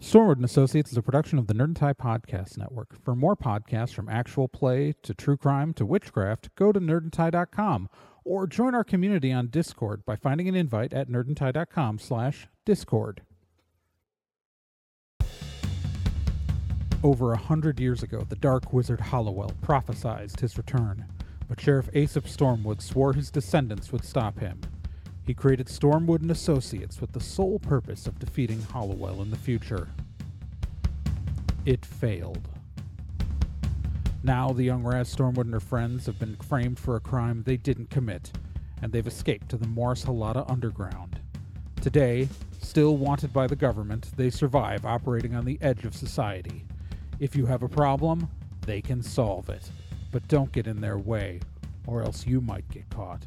Stormwood and Associates is a production of the Nerd and Tie Podcast Network. For more podcasts from actual play to true crime to witchcraft, go to nerdandtie.com or join our community on Discord by finding an invite at nerdandtie.com slash discord. Over a hundred years ago, the dark wizard Hollowell prophesied his return, but Sheriff Aesop Stormwood swore his descendants would stop him. He created Stormwood and Associates with the sole purpose of defeating Hollowell in the future. It failed. Now the young Raz Stormwood and her friends have been framed for a crime they didn't commit, and they've escaped to the Morris Halata underground. Today, still wanted by the government, they survive operating on the edge of society. If you have a problem, they can solve it. But don't get in their way, or else you might get caught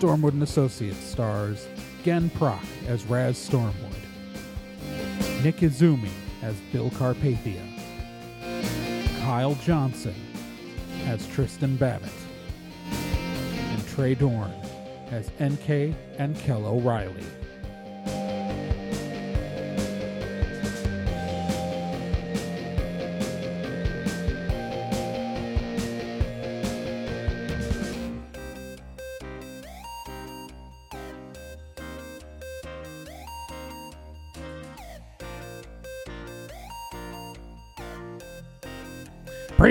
Stormwood and Associates stars Gen Proc as Raz Stormwood, Nick Izumi as Bill Carpathia, Kyle Johnson as Tristan Babbitt, and Trey Dorn as NK and Kel O'Reilly.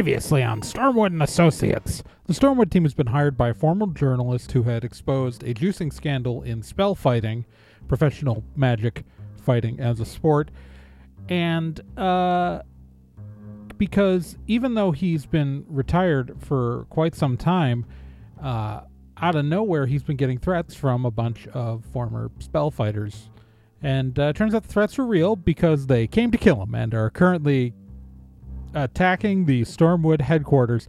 Previously on Stormwood and Associates, the Stormwood team has been hired by a former journalist who had exposed a juicing scandal in spell fighting, professional magic fighting as a sport, and uh, because even though he's been retired for quite some time, uh, out of nowhere he's been getting threats from a bunch of former spell fighters. And uh, turns out the threats were real because they came to kill him and are currently attacking the Stormwood headquarters.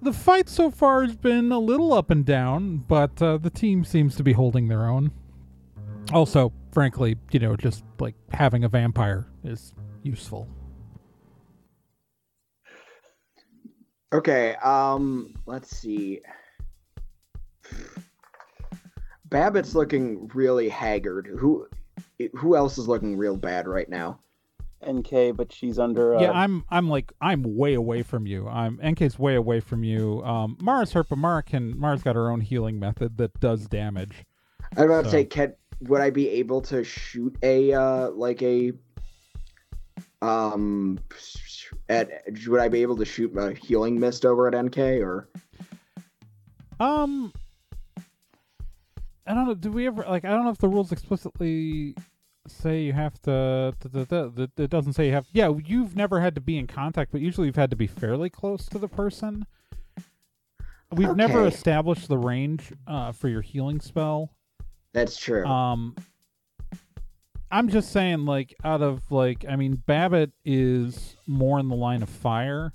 The fight so far has been a little up and down, but uh, the team seems to be holding their own. Also, frankly, you know, just like having a vampire is useful. Okay, um, let's see. Babbitt's looking really haggard. Who who else is looking real bad right now? NK, but she's under. Uh, Yeah, I'm I'm like I'm way away from you. I'm NK's way away from you. Um, Mara's hurt, but Mara can Mara's got her own healing method that does damage. I was about to say, can would I be able to shoot a uh like a um at would I be able to shoot a healing mist over at NK or Um, I don't know. Do we ever like? I don't know if the rules explicitly say you have to. to, to, to- to- it doesn't say you have. Yeah, you've never had to be in contact, but usually you've had to be fairly close to the person. We've never established the range uh, for your healing spell. that's true. Um, I'm just saying, like, out of like, I mean, Babbitt is more in the line of fire.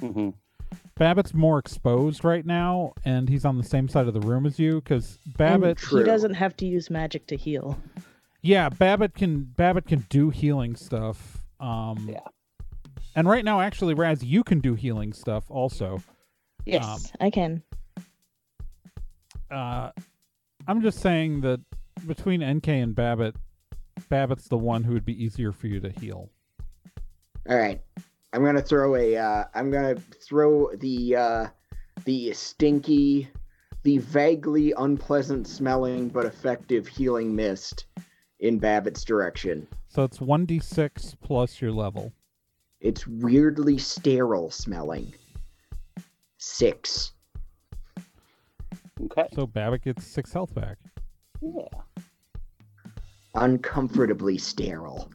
Mm-hmm. Babbitt's more exposed right now, and he's on the same side of the room as you because Babbitt. True. He doesn't have to use magic to heal. Yeah, Babbitt can Babbitt can do healing stuff. Um, Yeah. And right now, actually, Raz, you can do healing stuff also. Yes, Um, I can. Uh, I'm just saying that between NK and Babbitt, Babbitt's the one who would be easier for you to heal. All right. I'm gonna throw a. Uh, I'm gonna throw the uh, the stinky, the vaguely unpleasant smelling but effective healing mist in Babbitt's direction. So it's 1d6 plus your level. It's weirdly sterile smelling. Six. Okay. So Babbitt gets six health back. Yeah. Uncomfortably sterile.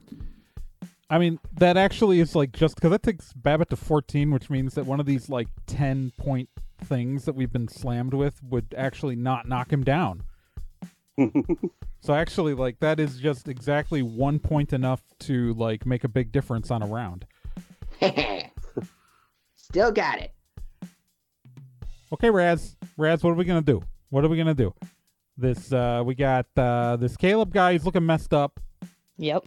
I mean, that actually is like just because that takes Babbitt to 14, which means that one of these like 10 point things that we've been slammed with would actually not knock him down. So actually, like that is just exactly one point enough to like make a big difference on a round. Still got it. Okay, Raz, Raz, what are we gonna do? What are we gonna do? This uh, we got uh, this Caleb guy. He's looking messed up. Yep.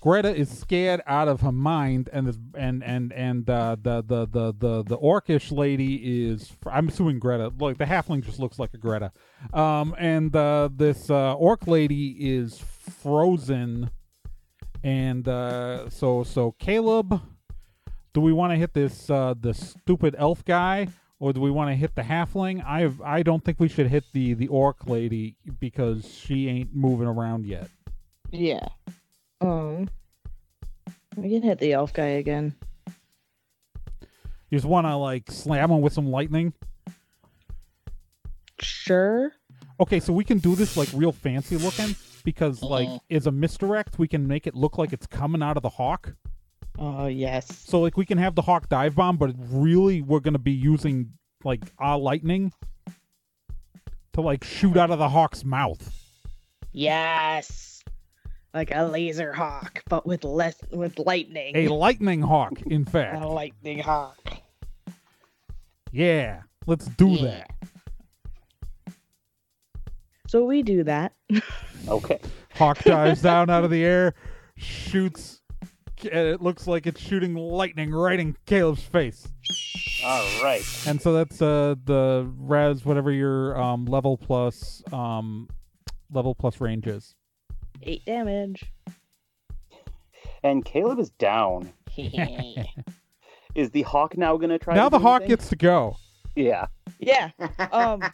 Greta is scared out of her mind, and this and and and uh, the the the the the orcish lady is. I'm assuming Greta. Look, the halfling just looks like a Greta. Um, and uh, this uh, orc lady is frozen, and uh, so so Caleb. Do we want to hit this uh, the stupid elf guy, or do we want to hit the halfling? I I don't think we should hit the the orc lady because she ain't moving around yet. Yeah. Um. We can hit the elf guy again. You just want to like slam him with some lightning. Sure. Okay, so we can do this like real fancy looking because like as a misdirect, we can make it look like it's coming out of the hawk. Oh yes. So like we can have the hawk dive bomb, but really we're gonna be using like our lightning to like shoot out of the hawk's mouth. Yes. Like a laser hawk, but with less with lightning. A lightning hawk, in fact. A lightning hawk. Yeah, let's do Yeah. that. So we do that. okay. Hawk dives down out of the air, shoots, and it looks like it's shooting lightning right in Caleb's face. All right. And so that's uh the res whatever your um level plus um level plus range is. Eight damage. And Caleb is down. Is the hawk now going to try? now to the do hawk anything? gets to go. Yeah. yeah. Um.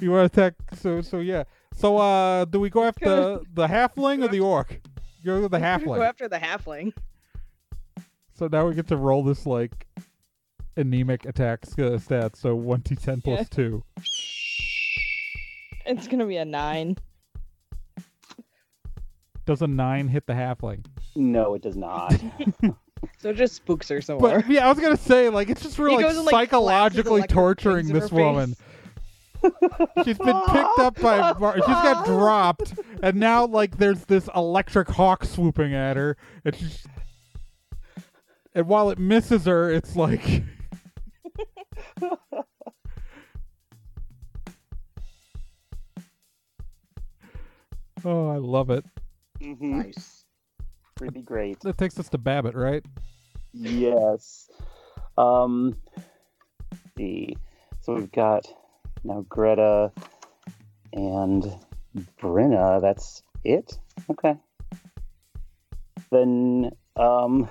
You want to attack? So so yeah. So uh, do we go after the, the halfling or the orc? Go with the halfling. Go after the halfling. So now we get to roll this like anemic attack sk- stat. So one d ten plus Yeah. two. It's gonna be a nine. Does a nine hit the halfling? No, it does not. So it just spooks her some more. But yeah, I was gonna say like it's just really He like, goes and, like, psychologically flashes electric torturing things in this her woman. She's been picked up by. Mar- She's got dropped, and now like there's this electric hawk swooping at her, and she's. And while it misses her, it's like. oh, I love it. Mhm. nice. Pretty great. That takes us to Babbitt, right? Yes. Um. let's see. So we've got now Greta and Brenna. That's it. Okay. Then um.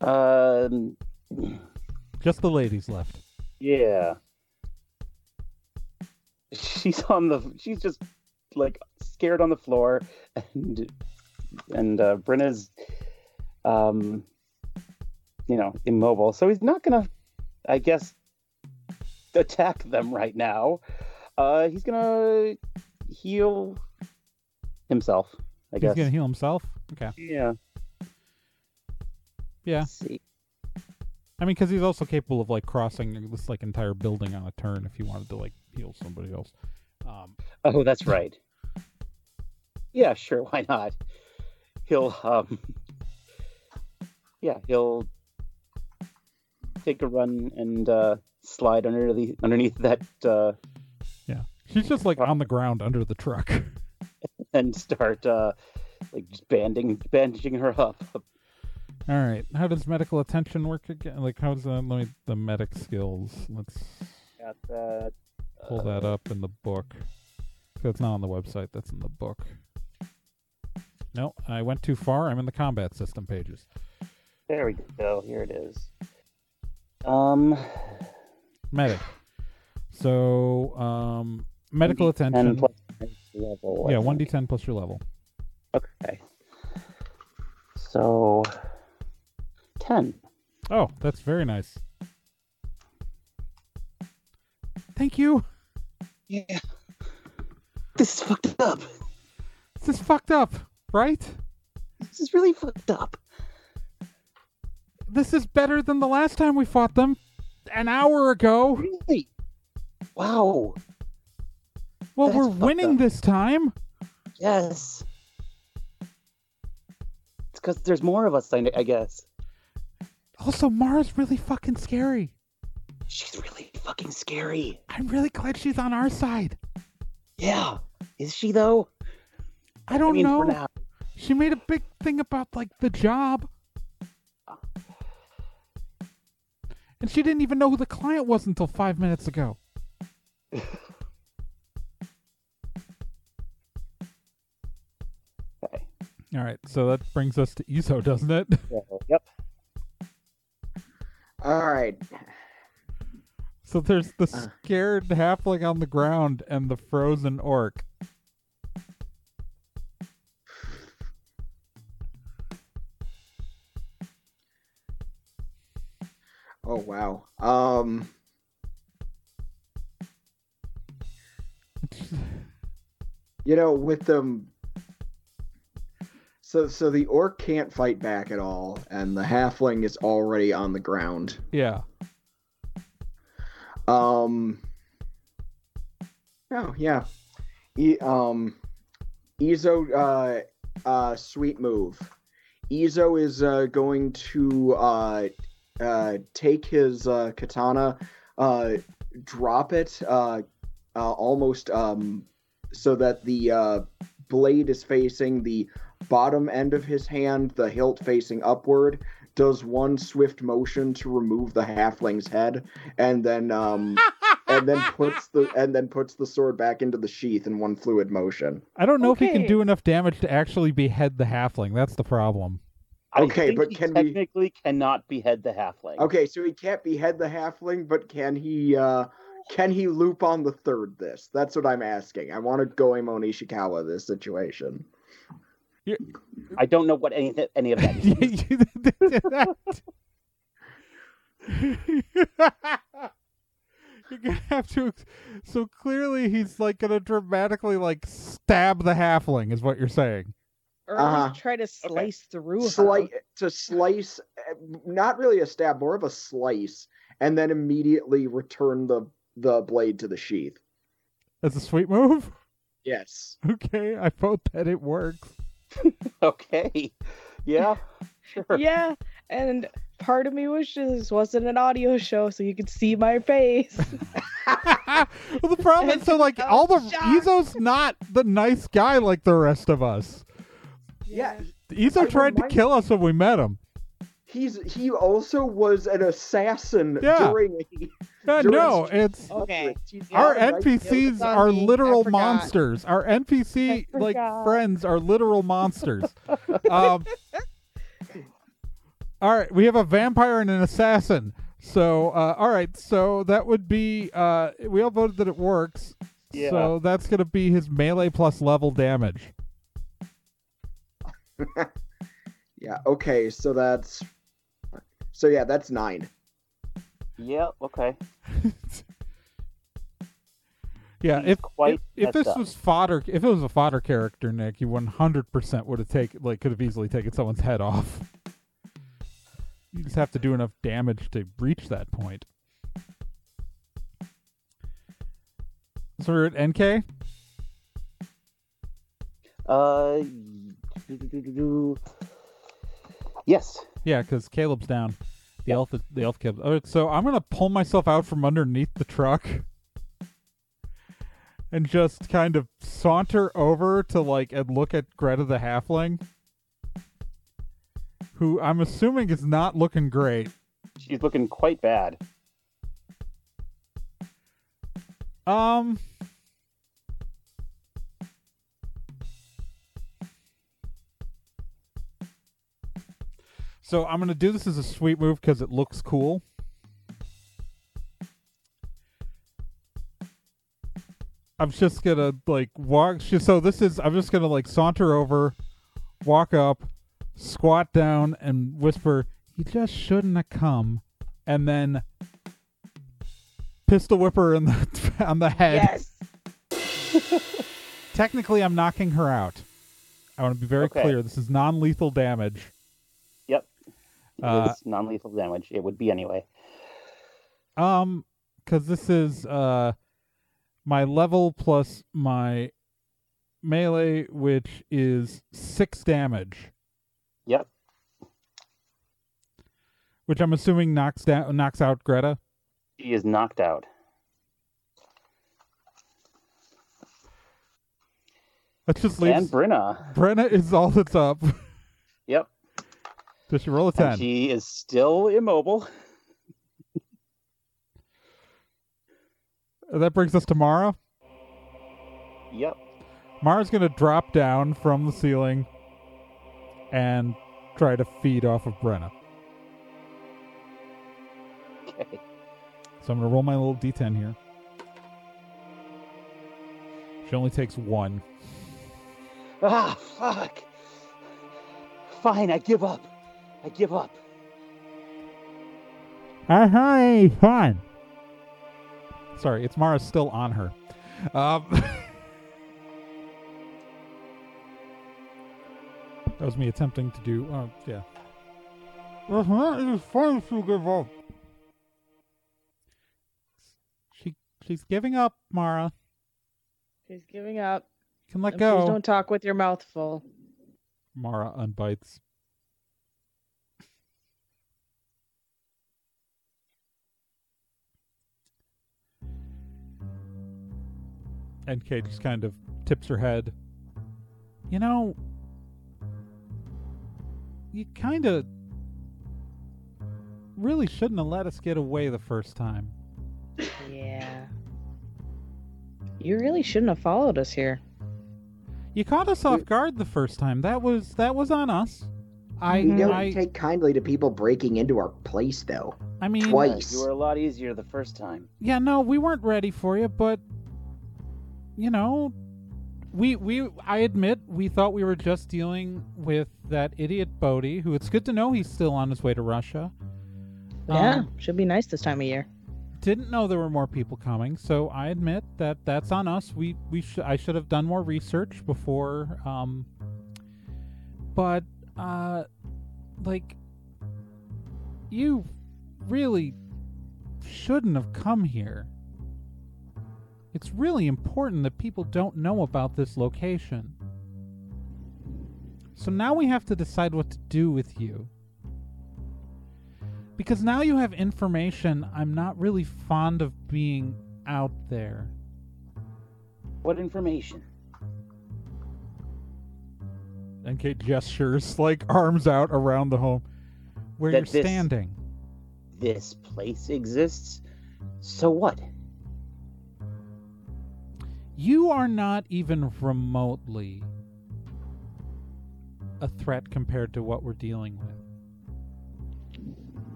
Um. Just the ladies left. Yeah. She's on the. She's just like scared on the floor, and and uh, Brenna's, um, you know, immobile. So he's not gonna, I guess, attack them right now. Uh, he's gonna heal himself. I He's guess. gonna heal himself. Okay. Yeah. Yeah. I mean, because he's also capable of like crossing this like entire building on a turn if he wanted to like heal somebody else. Um, Oh, that's right. Yeah, sure. Why not? He'll um. Yeah, he'll take a run and uh, slide under the underneath that uh, yeah, she's just like on the ground under the truck. and start uh, like just banding bandaging her up. All right, how does medical attention work again? Like, how's the let me the medic skills? Let's Got that. Pull that up in the book. That's not on the website. That's in the book. No, I went too far. I'm in the combat system pages. There we go. Here it is. Um, Medic. So, um, medical 1d10 attention. level. Yeah, one d10 plus your level. Okay. So, ten. Oh, that's very nice. Thank you. Yeah. This is fucked up. This is fucked up, right? This is really fucked up. This is better than the last time we fought them. an hour ago. Really? Wow. Well, That's we're winning up. this time. Yes. It's because there's more of us, I, I guess. Also, Mara's really fucking scary. She's really fucking scary. I'm really glad she's on our side. Yeah. Is she though? I don't I mean, know. She made a big thing about like the job. And she didn't even know who the client was until five minutes ago. Okay. All right, so that brings us to ESO, doesn't it? Yep. All right. So there's the Uh. scared halfling on the ground and the frozen orc. Oh wow. Um. You know, with them. So, so the orc can't fight back at all, and the halfling is already on the ground. Yeah. Um. Oh yeah. E, um. Izo, uh, uh, sweet move. Izo is uh, going to uh, uh, take his uh, katana, uh, drop it, uh, uh, almost um, so that the uh, blade is facing the bottom end of his hand, the hilt facing upward. Does one swift motion to remove the halfling's head, and then um, and then puts the and then puts the sword back into the sheath in one fluid motion. I don't know if he can do enough damage to actually behead the halfling. That's the problem. I Okay, think but he can we- technically cannot behead the halfling. Okay, so he can't behead the halfling, but can he uh can he loop on the third this? That's what I'm asking. I want to Goemon Ishikawa this situation. I don't know what any any of that is. You're gonna have to. So clearly, he's like gonna dramatically like stab the halfling, is what you're saying. Or Uh-huh. try to slice through Slice to slice uh, not really a stab, more of a slice, and then immediately return the the blade to the sheath. That's a sweet move. Yes. Okay, I vote that it works. Okay. Yeah. Sure. Yeah, and part of me wishes this wasn't an audio show so you could see my face. well, the problem is, so like I'm all the shocked. Izo's not the nice guy like the rest of us. Yeah. Izo I tried to remind- kill us when we met him. He's he also was an assassin Yeah. during a Uh, During no, it's Okay. Our not a nice- NPCs on are literal monsters. Our NPC like friends are literal monsters. um, all right, we have a vampire and an assassin. So, uh, all right, so that would be. Uh, we all voted that it works. Yeah. So that's gonna be his melee plus level damage. Yeah, okay, so that's so yeah, that's nine. Yeah. Okay. Yeah, He's if quite if, if this up. was fodder, if it was a fodder character, Nick, you one hundred percent would have taken like could have easily taken someone's head off. You just have to do enough damage to reach that point. So we're at NK. Uh. Yes. Yeah, because Caleb's down. The elf, the elf Caleb. Oh, so I'm gonna pull myself out from underneath the truck and just kind of saunter over to like and look at Greta the halfling, who I'm assuming is not looking great. She's looking quite bad. Um. So I'm gonna do this as a sweet move because it looks cool. I'm just gonna like walk. So this is. I'm just gonna like saunter over, walk up, squat down, and whisper, "You just shouldn't have come," and then pistol whipper in the on the head. yes. Technically, I'm knocking her out. I want to be very Okay. clear. This is non-lethal damage. Uh, non-lethal damage. It would be anyway. Um, because this is uh my level plus my melee, which is six damage, Yep. which I'm assuming knocks down knocks out Greta. He is knocked out. That just leave. And Brenna. Brenna is all that's up. Does she roll a ten? And he is still immobile. That brings us to Mara. Yep. Mara's gonna drop down from the ceiling and try to feed off of Brenna. Okay. So I'm gonna roll my little d10 here. She only takes one. Ah, fuck. Fine, I give up. I give up. Uh, hi, fun. Sorry, it's Mara still on her. Um, that was me attempting to do. Oh, yeah. Uh-huh, it is fine to give up. She, she's giving up, Mara. She's giving up. You can let And go. Please don't talk with your mouth full. Mara unbites. NK just kind of tips her head. You know, you kind of really shouldn't have let us get away the first time. Yeah. You really shouldn't have followed us here. You caught us off guard the first time. That was that was on us. I We don't I take kindly to people breaking into our place, though. I mean Twice. You were a lot easier the first time. Yeah, no, we weren't ready for you, but you know, we we I admit we thought we were just dealing with that idiot Bodhi, who it's good to know he's still on his way to Russia. Yeah, Um, should be nice this time of year. didn't know there were more people coming, so I admit that that's on us. We we sh- I should have done more research before. Um, but uh, like you really shouldn't have come here. It's really important that people don't know about this location. So now we have to decide what to do with you. Because now you have information I'm not really fond of being out there. What information? NK gestures, like arms out around the home where That you're this- standing. This place exists. So what? You are not even remotely a threat compared to what we're dealing with.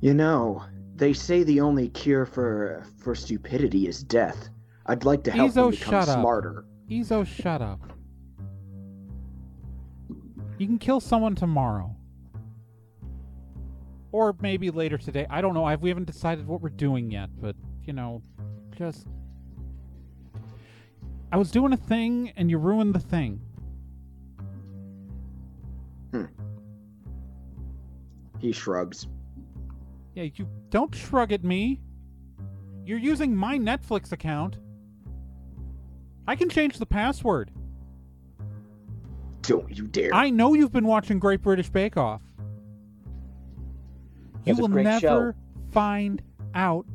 You know, they say the only cure for for stupidity is death. I'd like to help Ezo, them become shut up. smarter. Ezo, shut up. You can kill someone tomorrow. Or maybe later today. I don't know. I, we haven't decided what we're doing yet, but, you know, just. I was doing a thing and you ruined the thing. Hmm. He shrugs. Yeah, you don't shrug at me. You're using my Netflix account. I can change the password. Don't you dare. I know you've been watching Great British Bake Off. You It's a will never show. find out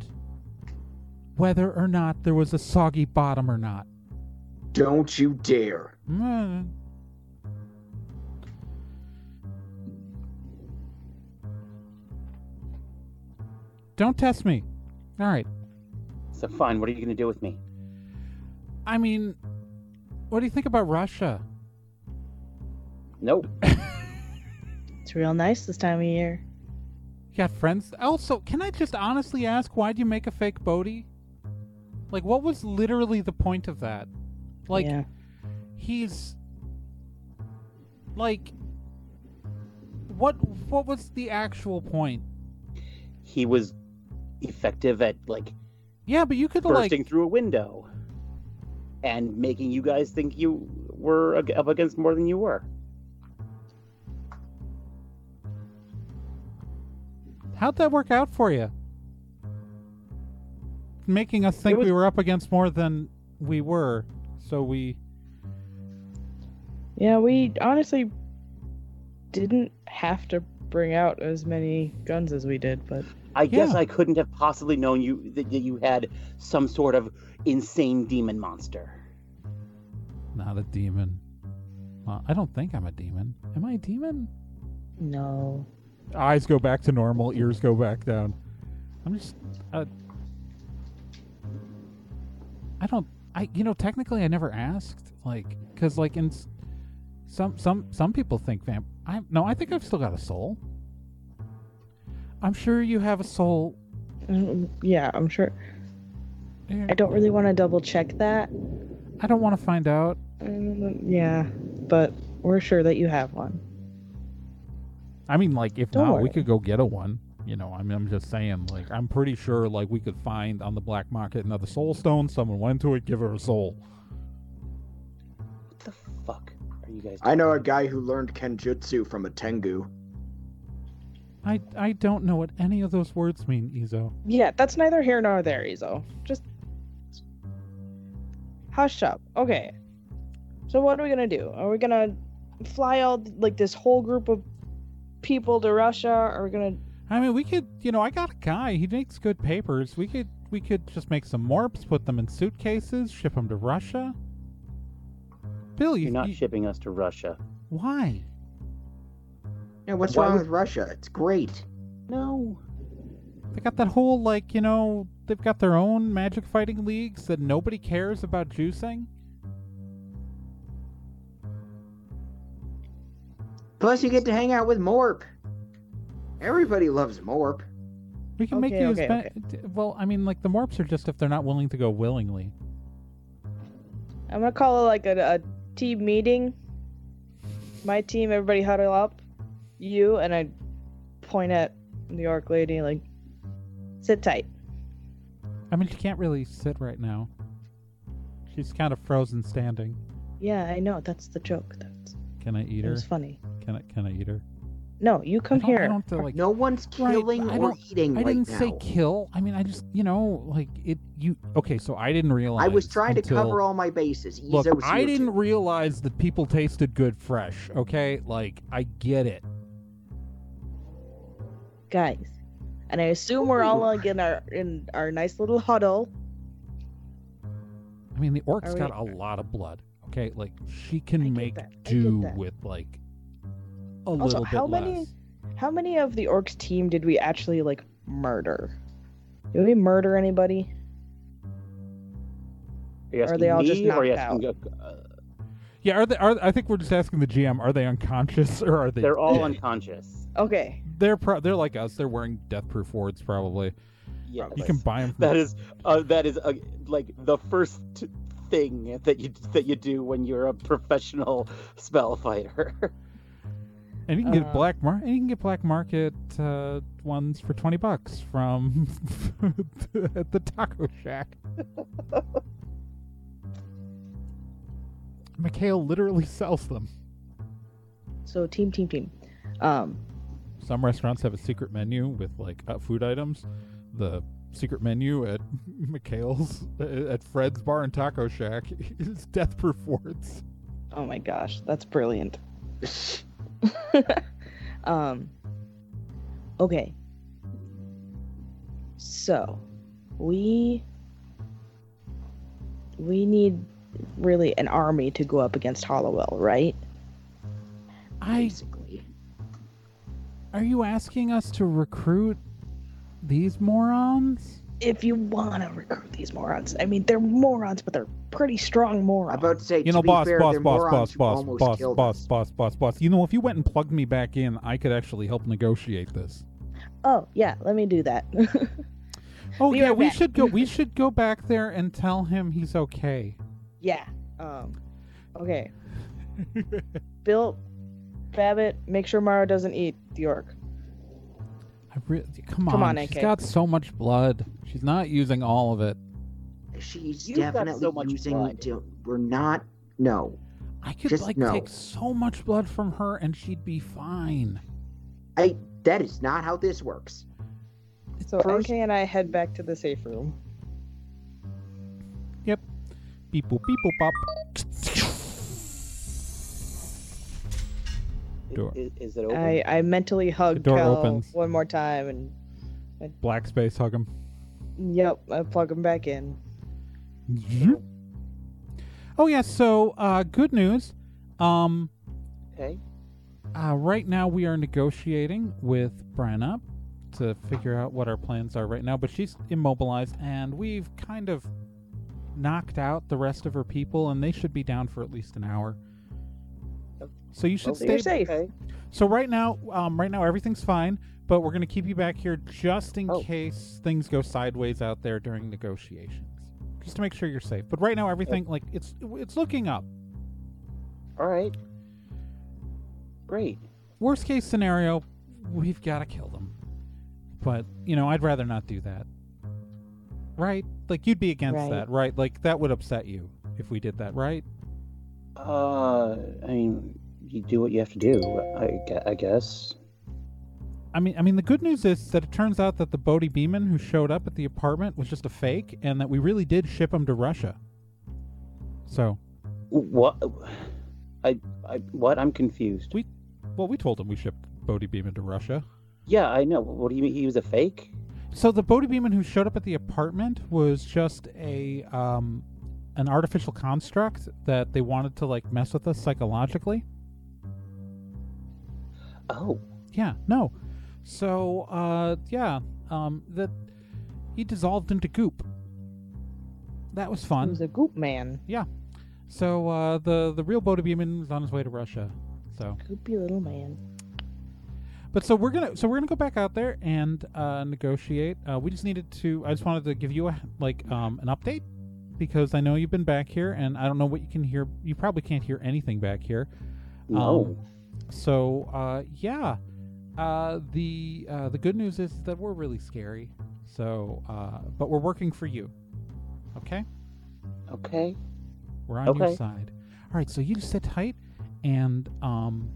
whether or not there was a soggy bottom or not. Don't you dare. Mm. Don't test me. All right. So fine, what are you going to do with me? I mean, what do you think about Russia? Nope. It's real nice this time of year. You got friends? Also, can I just honestly ask why'd you make a fake Bodhi? Like, what was literally the point of that? Like, yeah. he's like, what? What was the actual point? He was effective at like Yeah, but you could like. bursting like, through a window and making you guys think you were up against more than you were. How'd that work out for you? Making us think was- we were up against more than we were, so we. Yeah, we honestly didn't have to bring out as many guns as we did, but I guess Yeah. I couldn't have possibly known you that that you had some sort of insane demon monster. Not a demon. Well, I don't think I'm a demon. Am I a demon? no. Eyes go back to normal, ears go back down. I'm just. Uh, I don't. I you know technically I never asked like because like in some some some people think vamp. I no I think I've still got a soul. I'm sure you have a soul. Mm, Yeah, I'm sure. Eh, I don't really want to double check that. I don't want to find out. Mm, yeah, but we're sure that you have one. I mean, like, if Don't not, we could go get a one. You know, I mean, I'm just saying, like, I'm pretty sure, like, we could find on the black market another soul stone. Someone went to it, give her a soul. What the fuck are you guys? I know a guy who learned kenjutsu from a tengu. I I don't know what any of those words mean, Izo. Yeah, that's neither here nor there, Izo. Just hush up. Okay. So what are we gonna do? Are we gonna fly all like this whole group of people to Russia? Are we gonna? I mean, we could, you know, I got a guy. He makes good papers. We could we could just make some morps, put them in suitcases, ship them to Russia. Bill, you, You're not you- shipping us to Russia. why? Yeah, what's Why wrong would- with Russia? It's great. No. They got that whole like, you know, they've got their own magic fighting leagues that nobody cares about juicing. Plus, you get to hang out with Morp. Everybody loves Morp. We can make Okay, you okay, as ba- d- well. I mean, like the morps are just if they're not willing to go willingly. I'm gonna call it like a, a team meeting. My team, everybody huddle up. You and I point at the York lady like, sit tight. I mean, she can't really sit right now. She's kind of frozen standing. Yeah, I know. That's the joke. That's Can I eat it her? was funny. Can I? Can I eat her? No, you come I here. I don't have to, like. No one's killing I or don't- eating I right didn't now. say kill. I mean, I just, you know, like it. You okay? So I didn't realize. I was trying to cover all my bases. Look, I didn't too. realize that people tasted good fresh. Okay, like I get it. guys. And I assume we're all like in our in our nice little huddle. I mean, the orc's Are got we- a lot of blood. Okay, like she can I make that, do with like a Also, little bit how many- less. How many of the orcs team did we actually like murder? Did we murder anybody? Are are they all just or are you knocked asking, uh, Yeah, are they? Are I think we're just asking the GM. Are they unconscious or are they? they're all unconscious. Okay. They're pro- they're like us. They're wearing death-proof wards probably. Yes. You can buy them. From That is uh, that is uh, like the first thing that you that you do when you're a professional spell fighter. And you can get Uh, black mar- and you can get black market uh, ones for twenty bucks from at the taco shack. Mikhail literally sells them. So team, team, team. Um. Some restaurants have a secret menu with like uh, food items. The secret menu at Mikhail's uh, at Fred's Bar and Taco Shack is death proof wards. Oh my gosh, that's brilliant. um. Okay. So, we we need really an army to go up against Hollowell, right? I Basically. are you asking us to recruit these morons? If you want to recruit these morons, I mean, they're morons, but they're pretty strong I'm morons. about to say, You to know, be boss, fair, boss, they're boss, boss, boss, boss, boss, boss, boss, boss. You know, if you went and plugged me back in, I could actually help negotiate this. oh yeah, let me do that. Oh Be yeah, we back. should go. We should go back there and tell him he's okay. yeah. Um. Okay. Bill, Babbitt, make sure Mara doesn't eat the orc. I re- come on, Come on, she's AK. got so much blood. She's not using all of it. She's You've got definitely so much using. blood. To, we're not. No, I could Just like no. take so much blood from her and she'd be fine. I. That is not how this works. So First- NK and I head back to the safe room. Yep. Beep boop beep boop pop. Door. Is, is it open? I, I mentally hug door Kel opens. one more time and Black space hug him. yep, I plug him back in. Oh yeah, so uh, good news. Um, okay. uh, right now we are negotiating with Brenna to figure out what our plans are right now, but she's immobilized, and we've kind of knocked out the rest of her people, and they should be down for at least an hour. So you should Well, stay. You're safe. Okay. So right now, um, right now everything's fine, but we're gonna keep you back here just in Oh. case things go sideways out there during negotiations, just to make sure you're safe. But right now, everything like it's it's looking up. All right. Great. Worst case scenario, we've got to kill them, but you know I'd rather not do that. Right? Like you'd be against Right. that, right? Like that would upset you if we did that, right? Uh, I mean, you do what you have to do. I, I guess. I mean, I mean, the good news is that it turns out that the Bodhi Beeman who showed up at the apartment was just a fake, and that we really did ship him to Russia. So, What? I, I, what? I'm confused. We- well, we told him we shipped Bodhi Beeman to Russia. Yeah, I know. What do you mean? He was a fake? So the Bodhi Beeman who showed up at the apartment was just a um, an artificial construct that they wanted to like mess with us psychologically. Oh, Yeah, no. So, uh, yeah, um, that he dissolved into goop. That was fun. He was a goop man. Yeah. So uh, the the real Bodhi Beeman is on his way to Russia. So, Goopy little man. but so we're gonna so we're gonna go back out there and uh, negotiate. Uh, we just needed to. I just wanted to give you a like um, an update because I know you've been back here and I don't know what you can hear. You probably can't hear anything back here. no. Um, So uh, yeah, uh, the uh, the good news is that we're really scary. So, uh, but we're working for you. Okay. okay. We're on your side. All right, so you just sit tight, and um,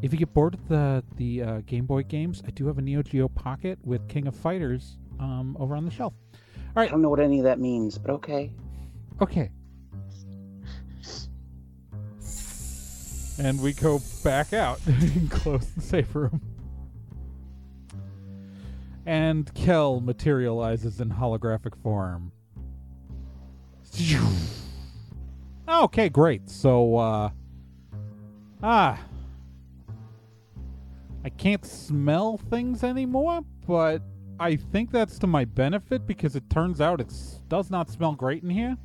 if you get bored of the the uh, Game Boy games, I do have a Neo Geo Pocket with King of Fighters um, over on the shelf. All right. I don't know what any of that means, but okay. Okay. And we go back out and close the safe room. And Kel materializes in holographic form. Okay, great. So, uh. Ah. I can't smell things anymore, but I think that's to my benefit because it turns out it does not smell great in here.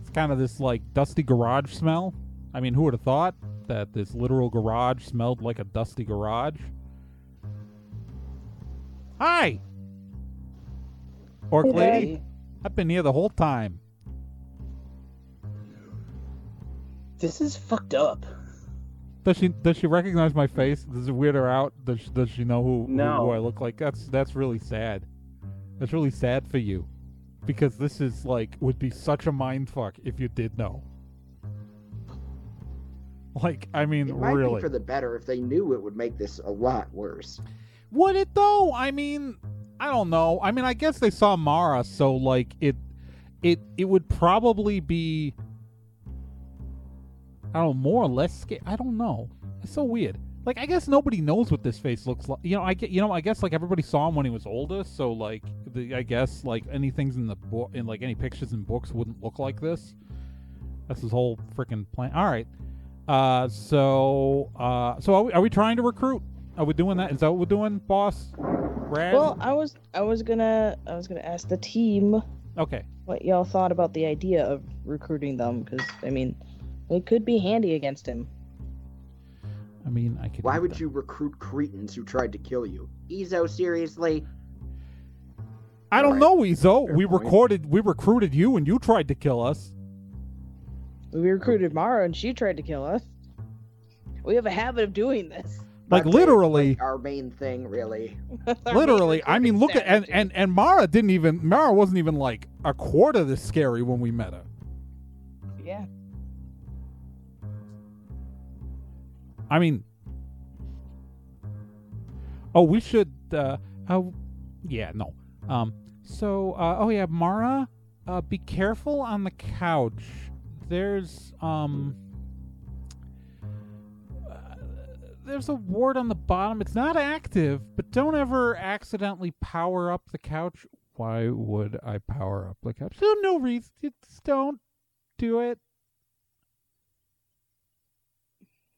It's kind of this like dusty garage smell. I mean, who would have thought that this literal garage smelled like a dusty garage? Hi, Orc Hey, lady. Hey, I've been here the whole time. this is fucked up. Does she does she recognize my face? Does it weird her out? Does she, does she know who, who- No. who I look like? That's that's really sad. That's really sad for you, because this is like would be such a mind fuck if you did know. Like I mean, It might really. be for the better if they knew it would make this a lot worse. Would it though? I mean, I don't know. I mean, I guess they saw Mara, so like it, it, it would probably be. I don't know, more or less scary. I don't know. It's so weird. Like, I guess nobody knows what this face looks like. You know, I get. You know, I guess like everybody saw him when he was older. So like, the I guess like anything's in the book, in like any pictures in books wouldn't look like this. That's his whole freaking plan. All right. Uh, so uh, so are we, are we trying to recruit? Are we doing that? Is that what we're doing, boss? Raz? Well, I was I was gonna I was gonna ask the team okay. what y'all thought about the idea of recruiting them because I mean they could be handy against him. I mean, I could. Why would that. you recruit cretins who tried to kill you? Ezo, seriously? I don't Alright. know, Ezo. Fair We point. recorded. We recruited you, and you tried to kill us. We recruited Mara and she tried to kill us. We have a habit of doing this. Like Not that it's, literally, like, our main thing, really. Literally. I mean, look at and and and Mara didn't even. Mara wasn't even like a quarter this scary when we met her. yeah. I mean, oh, we should. uh Oh, yeah, no. Um, so, uh, oh yeah, Mara, uh, be careful on the couch. There's, um, uh, there's a ward on the bottom. It's not active, but don't ever accidentally power up the couch. Why would I power up the couch? No, no reason. Just don't do it.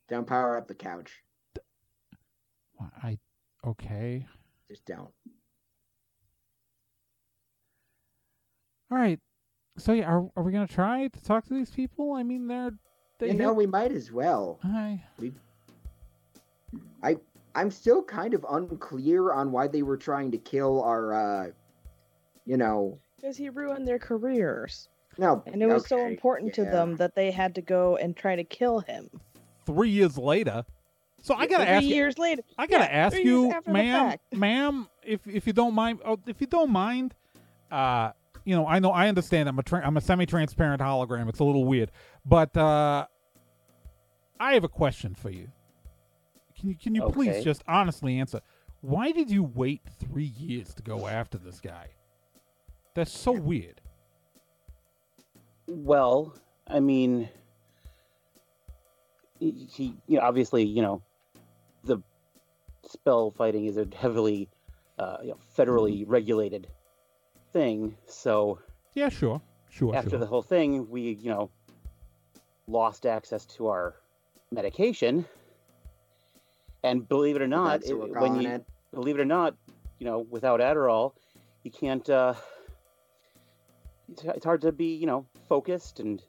Don't power up the couch. I, okay. Just don't. All right. So yeah, are are we gonna try to talk to these people? I mean, they're they You know, we might as well. I I'm still kind of unclear on why they were trying to kill our, uh, you know, Because he ruined their careers. no. And it was so okay, important to them that they had to go and try to kill him. three years later. So I gotta Three ask you. years later. I gotta Yeah, ask you, ma'am, ma'am, if if you don't mind, oh, if you don't mind, uh, you know, I know, I understand. I'm a tra- I'm a semi-transparent hologram. It's a little weird, but uh, I have a question for you. Can you can you please just honestly answer? Why did you wait three years to go after this guy? That's so weird. Well, I mean, he, he you know, obviously, you know, the spell fighting is a heavily, uh, you know, federally regulated thing. So Yeah, sure, sure, after sure. the whole thing, we, you know, lost access to our medication. And believe it or not, it- when you it. believe it or not, you know, without Adderall, you can't. Uh, it's, it's hard to be, you know, focused and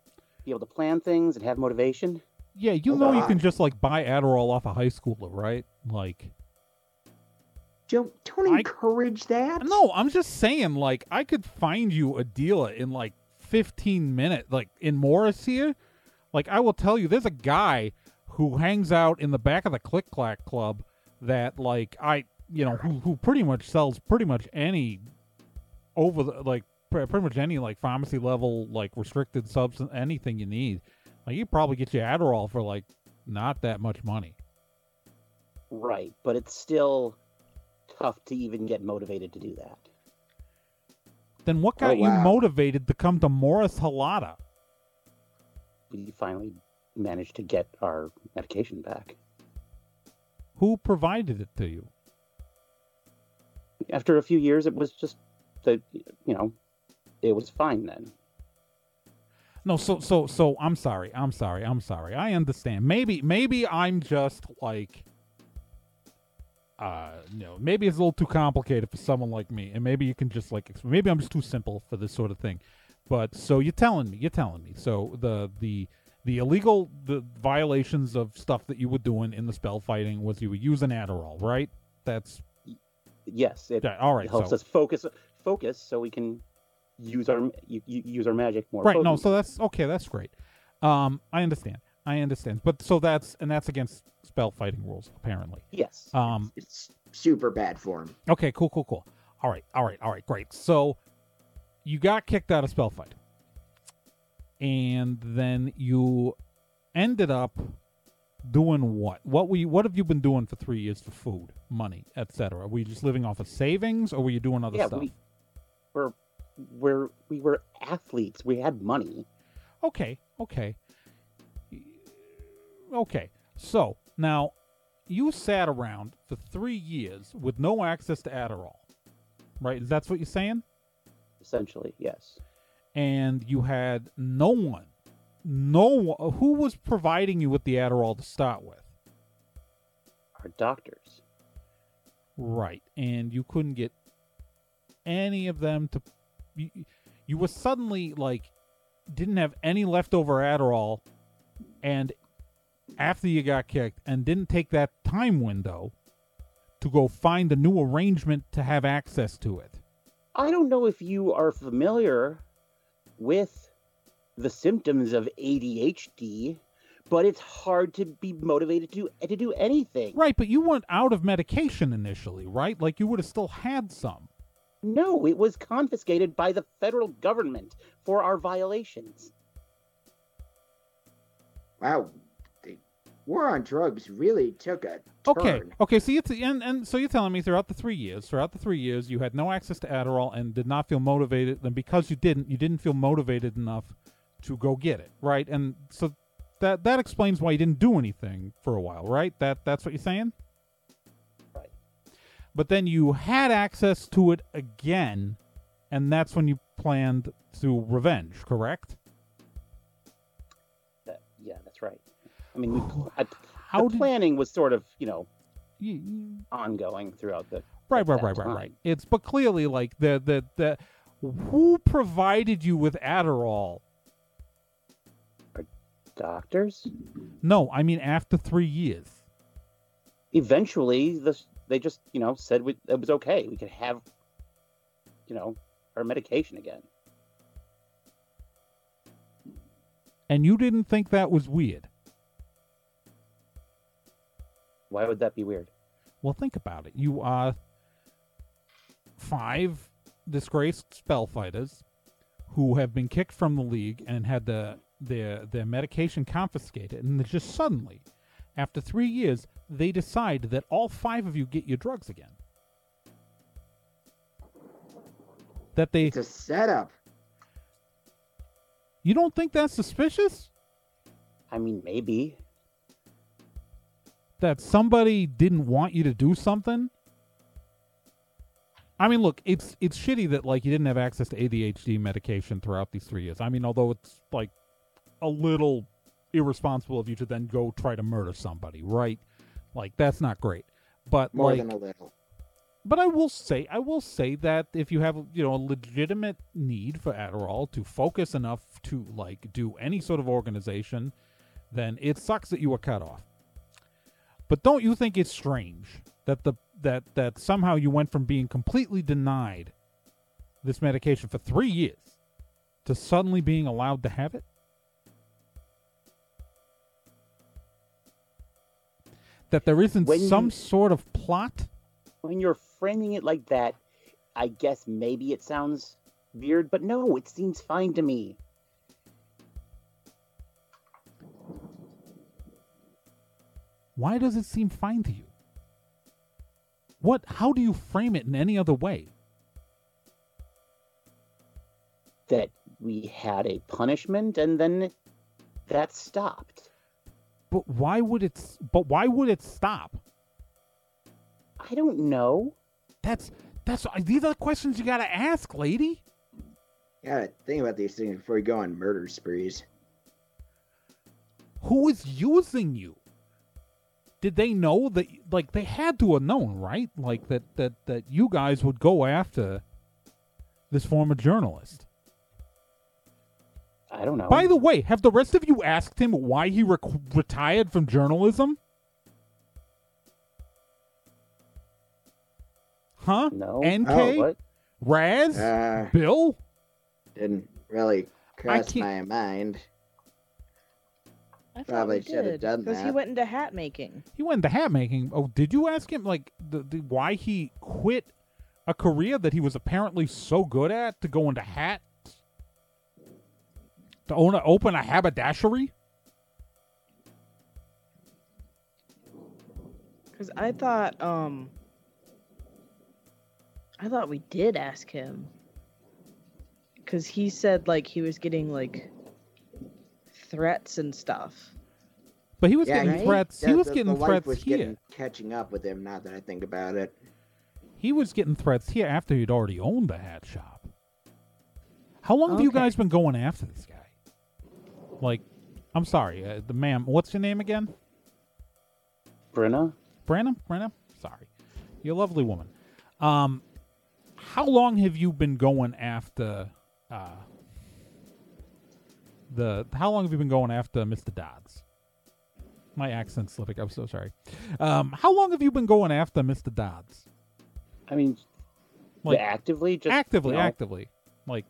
be able to plan things and have motivation. Yeah, you know you can just like buy Adderall off a high schooler, right? Like, Don't don't I- encourage that. no, I'm just saying, like, I could find you a dealer in like 15 minutes, like in Morris here. Like, I will tell you, there's a guy who hangs out in the back of the Click Clack Club that, like, I, you know, who who pretty much sells pretty much any over the like pre- pretty much any like pharmacy level like restricted substance anything you need. Like, you probably get your Adderall for like not that much money. Right, but it's still tough to even get motivated to do that. Then what Oh, got you wow. motivated to come to Morris Halata? We finally managed to get our medication back. Who provided it to you? After a few years, it was just the, you know, it was fine then. No, so so so I'm sorry. I'm sorry. I'm sorry. I understand. Maybe maybe I'm just like uh you know, maybe it's a little too complicated for someone like me and maybe you can just like maybe I'm just too simple for this sort of thing. But so you're telling me, you're telling me. So the the the illegal the violations of stuff that you were doing in the spell fighting was you were using Adderall, right? That's Yes, it, all right. helps so, us focus focus so we can use our use our magic more. right no so that's okay that's great um i understand i understand but so that's and that's against spell fighting rules apparently yes. um It's super bad form. okay cool cool cool all right all right all right great so you got kicked out of spell fight and then you ended up doing what what were you what have you been doing for three years for food money etc were you just living off of savings or were you doing other yeah, stuff we we're we're we were athletes. We had money. Okay, okay. Okay. So, now you sat around for 3 years with no access to Adderall. Right? That's what you're saying? Essentially, yes. And you had no one no one who was providing you with the Adderall to start with. Our doctors. Right. And you couldn't get any of them to you, you were suddenly like didn't have any leftover Adderall and after you got kicked and didn't take that time window to go find a new arrangement to have access to it. I don't know if you are familiar with the symptoms of ADHD, but it's hard to be motivated to to do anything. Right, but you weren't out of medication initially, right? Like you would have still had some. No, it was confiscated by the federal government for our violations. Wow. They, war on drugs really took a Okay, turn. okay. So you t- and and so you're telling me throughout the three years, throughout the three years, you had no access to Adderall and did not feel motivated, and because you didn't, you didn't feel motivated enough to go get it, right? And so that that explains why you didn't do anything for a while, right? That that's what you're saying. Right. But then you had access to it again, and that's when you planned to revenge, correct? That, yeah, that's right. I mean, we, I, How the did planning was sort of, you know, you, you- ongoing throughout the. Right, right, right, right, right. It's but clearly like the the the who provided you with Adderall? Our Doctors. No, I mean after three years. Eventually, this they just, you know, said we, it was okay. We could have, you know, our medication again. And you didn't think that was weird. Why would that be weird? Well, think about it. You are five disgraced spell fighters who have been kicked from the league and had the, their their medication confiscated, and just suddenly, after three years, they decide that all five of you get your drugs again. That they It's a setup. you don't think that's suspicious? I mean, maybe. That somebody didn't want you to do something. I mean, look, it's it's shitty that like you didn't have access to ADHD medication throughout these three years. I mean, although it's like a little irresponsible of you to then go try to murder somebody, right? Like that's not great. But More like, than a little. but I will say, I will say that if you have, you know, a legitimate need for Adderall to focus enough to like do any sort of organization, then it sucks that you were cut off. But don't you think it's strange that the that that somehow you went from being completely denied this medication for three years to suddenly being allowed to have it? That there isn't When some you- sort of plot? When you're framing it like that, I guess maybe it sounds weird, but no, it seems fine to me. Why does it seem fine to you? What how do you frame it in any other way? That we had a punishment and then that stopped. But why would it but why would it stop? I don't know. That's that's these are the questions you got to ask, lady. You gotta think about these things before you go on murder sprees. Who is using you? Did they know that like they had to have known, right? Like that that that you guys would go after this former journalist. I don't know. By the way, have the rest of you asked him why he rec- retired from journalism? Huh? no. NK? Oh, what? Raz? Uh, Bill? didn't really cross can't- my mind. I Probably should have did, done Because he that. went into hat making. He went into hat making. Oh, did you ask him like the, the why he quit a career that he was apparently so good at to go into hat To own a, open a haberdashery? Because I thought, um, I thought we did ask him. Because he said like he was getting like threats and stuff. But he was yeah, getting right? threats. He was the- getting the life threats was here. getting catching up with him. Now that I think about it, He was getting threats here after he'd already owned the hat shop. How long have you guys been going after this guy? Like, I'm sorry, uh, the ma'am. What's your name again? Brenna? Brenna? Brenna? Sorry, you're a lovely woman. Um, how long have you been going after uh, the? How long have you been going after Mr. Dodds? My accent's slipping. I'm so sorry. Um, how long have you been going after Mr. Dodds? I mean, Like actively, just actively, you know, actively. Like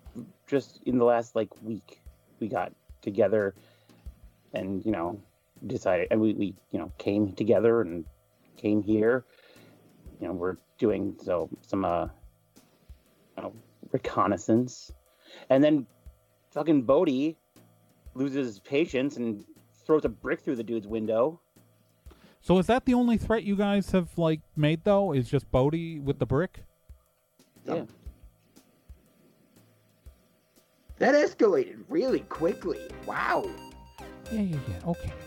just in the last like week, we got together, and you know, decided, and we, we you know came together and came here. You know, we're doing so some uh, you know, reconnaissance, and then fucking Bodie loses his patience and throws a brick through the dude's window. So is that the only threat you guys have like made though? Is just Bodhi with the brick? Yeah. That escalated really quickly. Wow. Yeah, yeah, yeah. Okay. Okay.